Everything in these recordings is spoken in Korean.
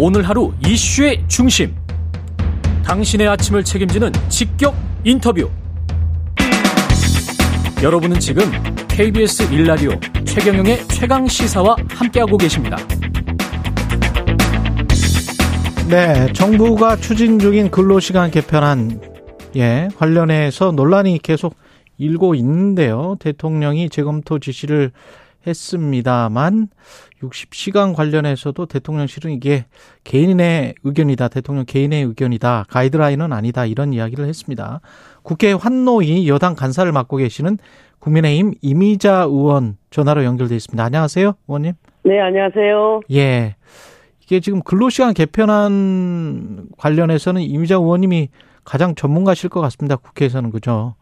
오늘 하루 이슈의 중심. 당신의 아침을 책임지는 직격 인터뷰. 여러분은 지금 KBS 일라디오 최경영의 최강 시사와 함께하고 계십니다. 네, 정부가 추진 중인 근로시간 개편안 예, 관련해서 논란이 계속 일고 있는데요. 대통령이 재검토 지시를 했습니다만 60시간 관련해서도 대통령실은 이게 개인의 의견이다. 대통령 개인의 의견이다. 가이드라인은 아니다. 이런 이야기를 했습니다. 국회 환노위 여당 간사를 맡고 계시는 국민의힘 이미자 의원 전화로 연결돼 있습니다. 안녕하세요, 의원님. 네, 안녕하세요. 예. 이게 지금 근로시간 개편안 관련해서는 이미자 의원님이 가장 전문가실 것 같습니다. 국회에서는 그죠?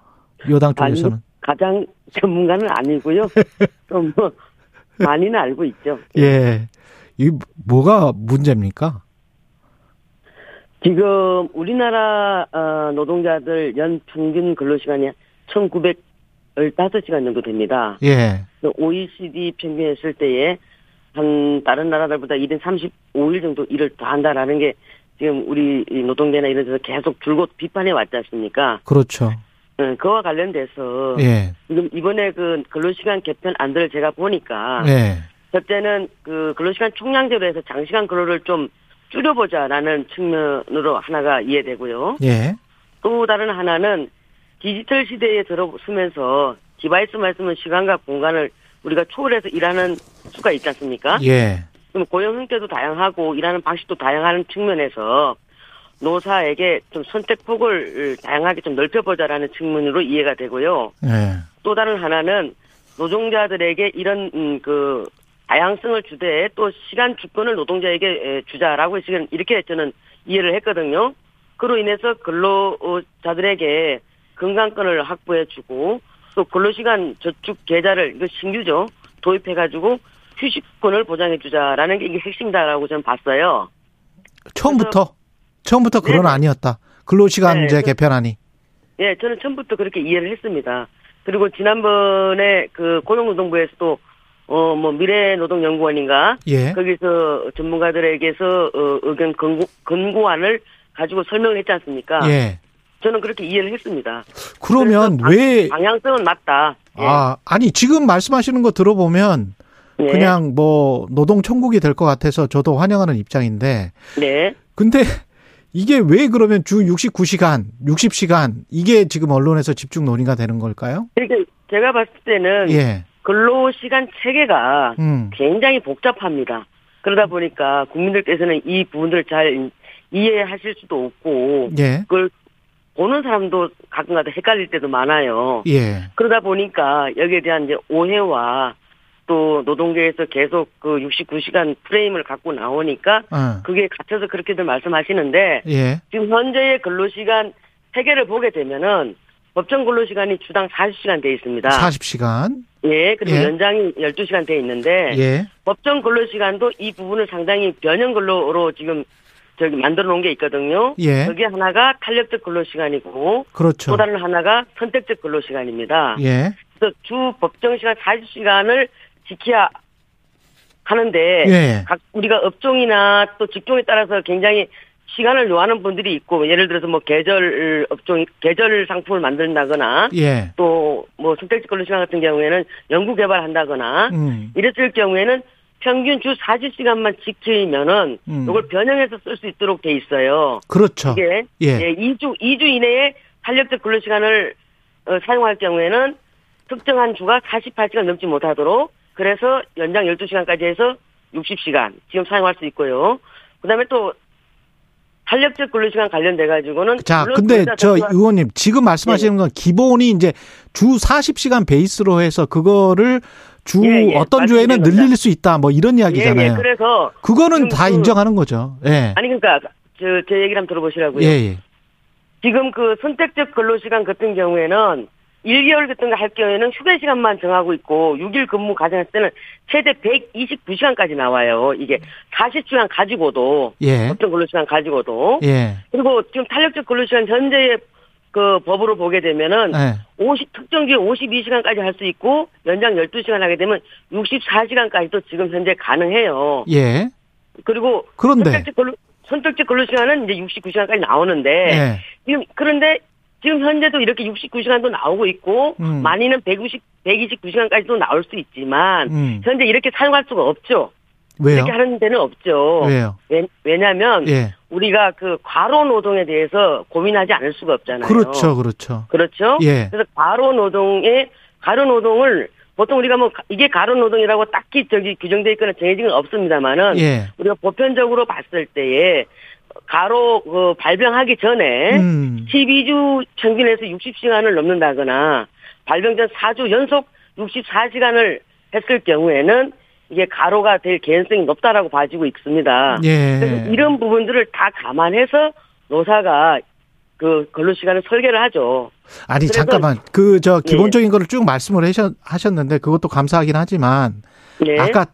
여당 쪽에서는. 가장 전문가는 아니고요. 좀 뭐, 많이는 알고 있죠. 예. 이 뭐가 문제입니까? 지금 우리나라 어, 노동자들 연 평균 근로시간이 1,915시간 정도 됩니다. 예. OECD 평균했을 때에 한 다른 나라들보다 1인 35일 정도 일을 더 한다라는 게 지금 우리 노동계나 이런 데서 계속 줄곧 비판해 왔지 않습니까? 그렇죠. 응, 그와 관련돼서 예. 지금 이번에 그 근로시간 개편 안들을 제가 보니까 예. 첫째는 그 근로시간 총량제로 해서 장시간 근로를 좀 줄여보자라는 측면으로 하나가 이해되고요. 예. 또 다른 하나는 디지털 시대에 들어서면서 device 말씀은 시간과 공간을 우리가 초월해서 일하는 수가 있지 않습니까? 예. 그럼 고용 형태도 다양하고 일하는 방식도 다양한 측면에서 노사에게 좀 선택 폭을 다양하게 좀 넓혀보자라는 측면으로 이해가 되고요. 예. 또 다른 하나는 노동자들에게 이런 음, 그 다양성을 주되 또 시간 주권을 노동자에게 주자라고 지금 이렇게 저는 이해를 했거든요. 그로 인해서 근로자들에게 건강권을 확보해주고 또 근로시간 저축 계좌를 이거 신규죠 도입해가지고 휴식권을 보장해주자라는 게 이게 핵심이다라고 저는 봤어요. 처음부터 처음부터 그런 네. 아니었다. 근로시간제 네. 개편안이. 예, 저는 처음부터 그렇게 이해를 했습니다. 그리고 지난번에 그 고용노동부에서도 어 뭐 미래노동연구원인가 예. 거기서 전문가들에게서 어, 의견 근고, 근고안을 가지고 설명을 했지 않습니까? 예. 저는 그렇게 이해를 했습니다. 그러면 왜 방향성은 맞다. 예. 아 아니 지금 말씀하시는 거 들어보면 네. 그냥 뭐 노동 천국이 될 것 같아서 저도 환영하는 입장인데. 네. 근데 이게 왜 그러면 주 69시간, 60시간 이게 지금 언론에서 집중 논의가 되는 걸까요? 그러니까 제가 봤을 때는 예. 근로 시간 체계가 음. 굉장히 복잡합니다. 그러다 보니까 국민들께서는 이 부분들을 잘 이해하실 수도 없고 예. 그걸 보는 사람도 가끔가다 헷갈릴 때도 많아요. 예. 그러다 보니까 여기에 대한 이제 오해와 또 노동계에서 계속 그 69시간 프레임을 갖고 나오니까 어. 그게 갇혀서 그렇게들 말씀하시는데 예. 지금 현재의 근로시간 세계를 보게 되면은 법정 근로시간이 주당 40시간 돼 있습니다. 40시간. 예, 그리고 예. 연장이 12시간 돼 있는데 예. 법정 근로시간도 이 부분을 상당히 변형 근로로 지금 저기 만들어 놓은 게 있거든요. 예. 여기 하나가 탄력적 근로시간이고 그렇죠. 또 다른 하나가 선택적 근로시간입니다. 예. 그래서 주 법정 시간 40시간을 지켜야 하는데 예. 각 우리가 업종이나 또 직종에 따라서 굉장히 시간을 요하는 분들이 있고 예를 들어서 뭐 계절 업종 계절 상품을 만든다거나 예. 또뭐 선택적 근로 시간 같은 경우에는 연구 개발한다거나 음. 이랬을 경우에는 평균 주 40시간만 지키면은 음. 이걸 변형해서 쓸 수 있도록 돼 있어요. 그렇죠. 이게 예. 예, 2주 2주 이내에 탄력적 근로 시간을 어, 사용할 경우에는 특정한 주가 48시간 넘지 못하도록 그래서 연장 12시간까지 해서 60시간 지금 사용할 수 있고요. 그다음에 또 탄력적 근로시간 관련돼 가지고는 자, 근데 저 의원님 지금 말씀하시는 건 기본이 이제 주 40시간 베이스로 해서 그거를 주 예, 예, 어떤 주에는 늘릴 수 있다 뭐 이런 이야기잖아요. 예, 예. 그래서 그거는 다 그- 인정하는 거죠. 예. 아니 그러니까 저 제 얘기를 한번 들어보시라고요. 예, 예. 지금 그 선택적 근로시간 같은 경우에는 1개월 같은 거할 경우에는 휴게 시간만 정하고 있고 6일 근무 가정했을 때는 최대 129시간까지 나와요. 이게 40시간 가지고도 예. 어떤 근로시간 가지고도 예. 그리고 지금 탄력적 근로시간 현재의 그 법으로 보게 되면은 예. 50 특정 주에 52시간까지 할 수 있고 연장 12시간 하게 되면 64시간까지도 지금 현재 가능해요. 예. 그리고 그런데 선택적 근로, 선택적 근로 시간은 이제 69시간까지 나오는데 예. 지금 그런데 지금 현재도 이렇게 69시간도 나오고 있고 음. 많이는 150, 129시간까지도 나올 수 있지만 음. 현재 이렇게 사용할 수가 없죠. 왜요? 이렇게 하는 데는 없죠. 왜요? 왜, 냐면 예. 우리가 그 과로 노동에 대해서 고민하지 않을 수가 없잖아요. 그렇죠, 그렇죠. 그렇죠? 예. 그래서 과로 노동에 과로 노동을 보통 우리가 뭐 이게 과로 노동이라고 딱히 저기 규정돼 있거나 정해진 건 없습니다만은 예. 우리가 보편적으로 봤을 때에 가로 그 발병하기 전에 음. 12주 평균에서 60시간을 넘는다거나 발병 전 4주 연속 64시간을 했을 경우에는 이게 가로가 될 개연성이 높다라고 봐지고 있습니다. 예. 그래서 이런 부분들을 다 감안해서 노사가 그 근로 시간을 설계를 하죠. 아니 잠깐만 그저 예. 기본적인 거를 쭉 말씀을 하셨, 하셨는데 그것도 감사하긴 하지만 네. 아까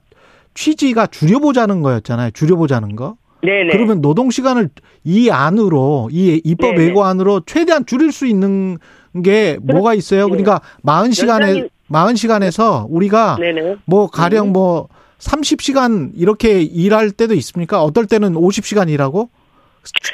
취지가 줄여보자는 거였잖아요. 줄여보자는 거. 네네. 그러면 노동 시간을 이 안으로 이 입법 네네. 예고 안으로 최대한 줄일 수 있는 게 뭐가 있어요? 네. 그러니까 40시간에 연장이- 40시간에서 우리가 네네. 뭐 가령 음. 뭐 30시간 이렇게 일할 때도 있습니까? 어떨 때는 50시간 일하고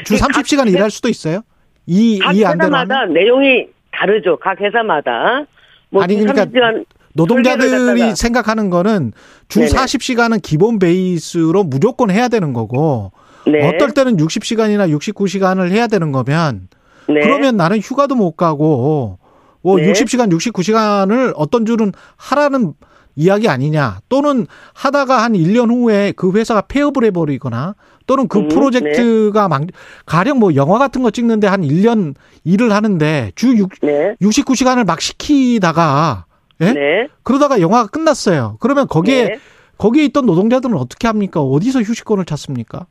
주 네, 각 30시간 일할 수도 있어요? 이 각 이? 회사마다 내용이 다르죠. 각 회사마다. 뭐 아니, 그러니까 30시간 노동자들이 생각하는 거는 주 네네. 40시간은 기본 베이스로 무조건 해야 되는 거고 네. 어떨 때는 60시간이나 69시간을 해야 되는 거면 네. 그러면 나는 휴가도 못 가고 뭐 네. 60시간, 69시간을 어떤 줄은 하라는 이야기 아니냐. 또는 하다가 한 1년 후에 그 회사가 폐업을 해버리거나 또는 그 음, 프로젝트가 막, 가령 뭐 영화 같은 거 찍는데 한 1년 일을 하는데 주 6, 네. 69시간을 막 시키다가 예? 네. 그러다가 영화가 끝났어요. 그러면 거기에 네. 거기에 있던 노동자들은 어떻게 합니까? 어디서 휴식권을 찾습니까?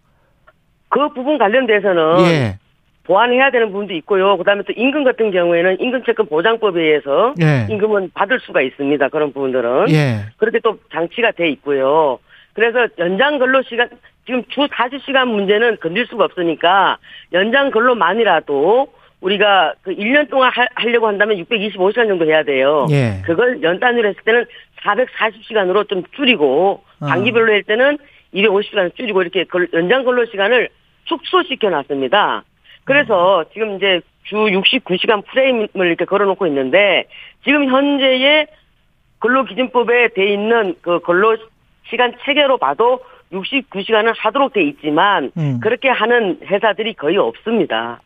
그 부분 관련돼서는 예. 보완해야 되는 부분도 있고요. 그다음에 또 임금 같은 경우에는 임금채권 보장법에 의해서 예. 임금은 받을 수가 있습니다. 그런 부분들은 예. 그렇게 또 장치가 돼 있고요. 그래서 연장 근로 시간 지금 주 40시간 문제는 건들 수가 없으니까 연장 근로만이라도 우리가 그 1년 동안 하, 하려고 한다면 625시간 정도 해야 돼요. 예. 그걸 연 단위로 했을 때는 440시간으로 좀 줄이고 어. 단기별로 할 때는 250시간을 줄이고 이렇게 걸- 연장 근로 시간을 축소시켜 놨습니다. 그래서 지금 이제 주 69시간 프레임을 이렇게 걸어놓고 있는데 지금 현재의 근로기준법에 돼 있는 그 근로 시간 체계로 봐도 69시간을 하도록 돼 있지만 음. 그렇게 하는 회사들이 거의 없습니다.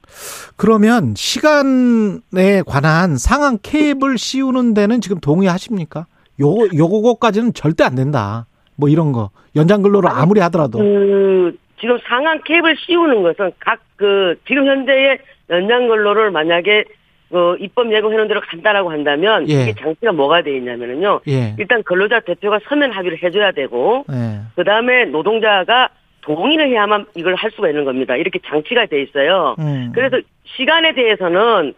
그러면 시간에 관한 상한 캡을 씌우는 데는 지금 동의하십니까? 요 요거까지는 절대 안 된다. 뭐 이런 거 연장 근로를 아무리 하더라도 그 지금 상한 캡을 씌우는 것은 각 그 지금 현재의 연장 근로를 만약에 그 입법 예고해놓은 대로 간다라고 한다면 예. 이게 장치가 뭐가 돼 있냐면은요. 예. 일단 근로자 대표가 서면 합의를 해줘야 되고 예. 그 다음에 노동자가 동의를 해야만 이걸 할 수가 있는 겁니다. 이렇게 장치가 돼 있어요. 음. 그래서 시간에 대해서는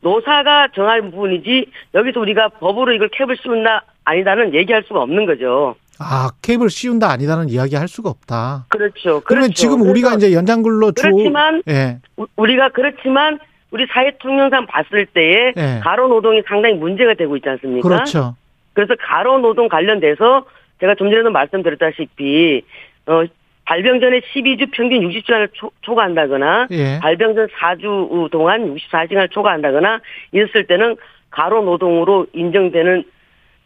노사가 정할 부분이지 여기서 우리가 법으로 이걸 캡을 씌운다 아니다는 얘기할 수가 없는 거죠. 아 캡을 씌운다 아니다는 이야기 할 수가 없다. 그렇죠. 그러면 그렇죠. 지금 우리가 이제 연장 근로 주 그렇지만 예. 우- 우리가 그렇지만 우리 사회 통념상 봤을 때에 예. 가로 노동이 상당히 문제가 되고 있지 않습니까? 그렇죠. 그래서 가로 노동 관련돼서 제가 좀 전에도 말씀드렸다시피 어 발병 전에 12주 평균 60시간을 초, 초과한다거나 예. 발병 전 4주 동안 64시간을 초과한다거나 이랬을 때는 가로 노동으로 인정되는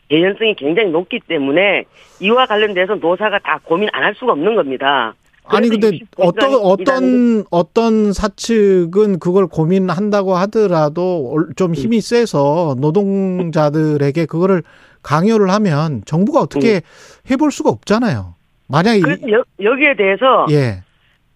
개연성이 굉장히 높기 때문에 이와 관련돼서 노사가 다 고민 안 할 수가 없는 겁니다. 아니 근데 69 어떤 어떤 어떤 사측은 그걸 고민한다고 하더라도 얼- 좀 힘이 세서 노동자들에게 그거를 강요를 하면 정부가 어떻게 해볼 수가 없잖아요. 만약에 여, 여기에 대해서 예.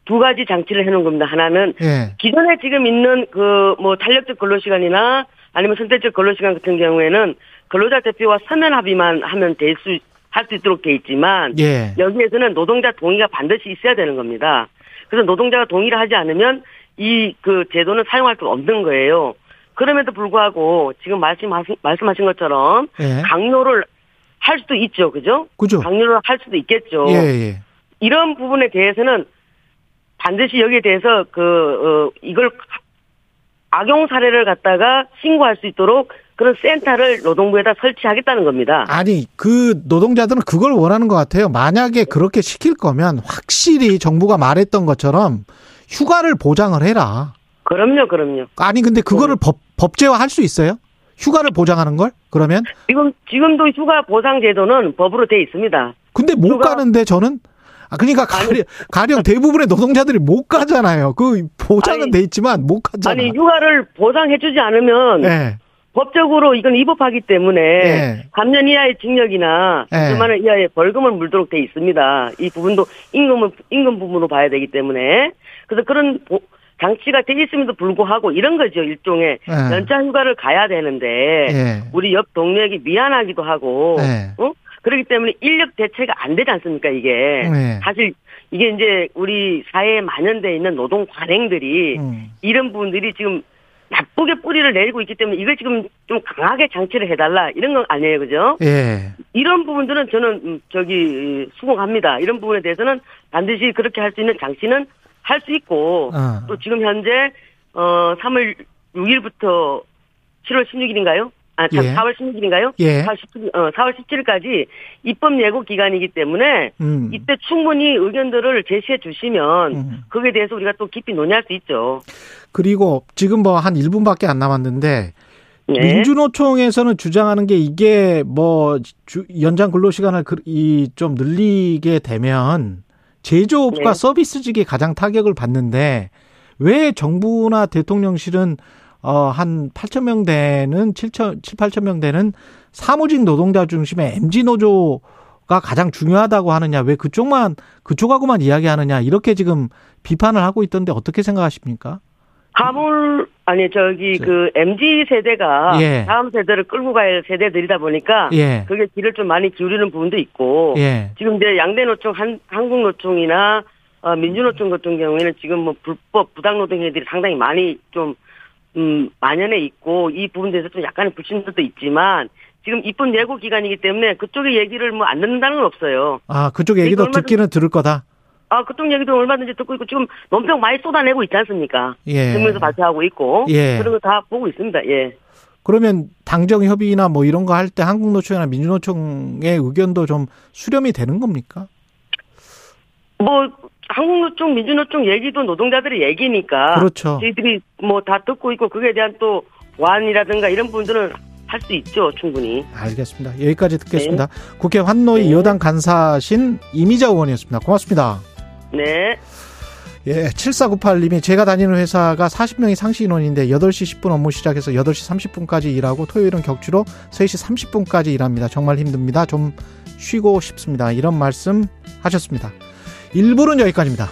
두 가지 장치를 해놓은 겁니다. 하나는 예. 기존에 지금 있는 그 뭐 탄력적 근로시간이나 아니면 선택적 근로시간 같은 경우에는 근로자 대표와 서면 합의만 하면 될 수 할 수 있도록 돼 있지만 예. 여기에서는 노동자 동의가 반드시 있어야 되는 겁니다. 그래서 노동자가 동의를 하지 않으면 이 그 제도는 사용할 수 없는 거예요. 그럼에도 불구하고 지금 말씀하신 말씀하신 것처럼 예. 강요를 할 수도 있죠, 그죠? 그죠? 강요를 할 수도 있겠죠. 예, 예. 이런 부분에 대해서는 반드시 여기에 대해서 그 어, 이걸 악용 사례를 갖다가 신고할 수 있도록 그런 센터를 노동부에다 설치하겠다는 겁니다. 아니 그 노동자들은 그걸 원하는 것 같아요. 만약에 그렇게 시킬 거면 확실히 정부가 말했던 것처럼 휴가를 보장을 해라. 그럼요, 그럼요. 아니 근데 그거를 법 법제화 할 수 있어요? 휴가를 보장하는 걸? 그러면? 지금 지금도 휴가 보상 제도는 법으로 돼 있습니다. 근데 못 휴가- 가는데 저는 아 그러니까 가령, 가령 대부분의 노동자들이 못 가잖아요. 그 보장은 아니, 돼 있지만 못 가잖아. 아니 휴가를 보상해주지 않으면 예. 법적으로 이건 위법하기 때문에 예. 3년 이하의 징역이나 예. 2천만 원 이하의 벌금을 물도록 돼 있습니다. 이 부분도 임금을 임금 부분으로 봐야 되기 때문에 그래서 그런 보- 장치가 돼 있음에도 불구하고 이런 거죠 일종의 예. 연차 휴가를 가야 되는데 예. 우리 옆 동료에게 미안하기도 하고 예. 어? 그렇기 때문에 인력 대체가 안 되지 않습니까 이게 예. 사실 이게 이제 우리 사회에 만연돼 있는 노동 관행들이 음. 이런 부분들이 지금 나쁘게 뿌리를 내리고 있기 때문에 이걸 지금 좀 강하게 장치를 해달라 이런 건 아니에요, 그죠? 예. 이런 부분들은 저는 음, 저기 수긍합니다. 이런 부분에 대해서는 반드시 그렇게 할 수 있는 장치는 할 수 있고 어. 또 지금 현재 어 3월 6일부터 7월 16일인가요? 아, 참, 예. 4월 16일인가요? 예. 4월 17일, 어, 4월 17일까지 입법 예고 기간이기 때문에 음. 이때 충분히 의견들을 제시해 주시면 음. 거기에 대해서 우리가 또 깊이 논의할 수 있죠. 그리고 지금 뭐 한 1분밖에 안 남았는데 네. 민주노총에서는 주장하는 게 이게 뭐 주- 연장 근로 시간을 이좀 늘리게 되면 제조업과 네. 서비스직이 가장 타격을 받는데 왜 정부나 대통령실은 어 한 8천 명 되는 7천 7, 8천 명 되는 사무직 노동자 중심의 MG 노조 가 가장 중요하다고 하느냐 왜 그쪽만 그쪽하고만 이야기하느냐 이렇게 지금 비판을 하고 있던데 어떻게 생각하십니까? 화물 아니 저기 저- 그 MZ 세대가 예. 다음 세대를 끌고 갈 세대들이다 보니까 예. 그게 귀를 좀 많이 기울이는 부분도 있고 예. 지금 이제 양대 노총 한 한국 노총이나 어, 민주노총 같은 경우에는 지금 뭐 불법 부당 노동 행위들이 상당히 많이 좀 음, 만연해 있고 이 부분에 대해서 좀 약간의 불신들도 있지만 지금 입법 예고 기간이기 때문에 그쪽의 얘기를 뭐 안 듣는다는 건 없어요. 아, 그쪽 얘기도 얼마든지- 듣기는 들을 거다. 아 그쪽 얘기도 얼마든지 듣고 있고 지금 논평 많이 쏟아내고 있지 않습니까? 예. 정부에서 발표하고 있고 예. 그런 거 다 보고 있습니다. 예. 그러면 당정 협의나 뭐 이런 거 할 때 한국노총이나 민주노총의 의견도 좀 수렴이 되는 겁니까? 뭐 한국노총, 민주노총 얘기도 노동자들의 얘기니까 그렇죠. 저희들이 뭐 다 듣고 있고 그에 대한 또 보완이라든가 이런 부분들은 할 수 있죠 충분히. 알겠습니다. 여기까지 듣겠습니다. 네. 국회 환노위 여당 간사신 이미자 의원이었습니다. 고맙습니다. 네. 예, 7498님이 제가 다니는 회사가 40명이 상시 인원인데 8시 10분 업무 시작해서 8시 30분까지 일하고 토요일은 격주로 3시 30분까지 일합니다. 정말 힘듭니다. 좀 쉬고 싶습니다. 이런 말씀 하셨습니다. 1부는 여기까지입니다.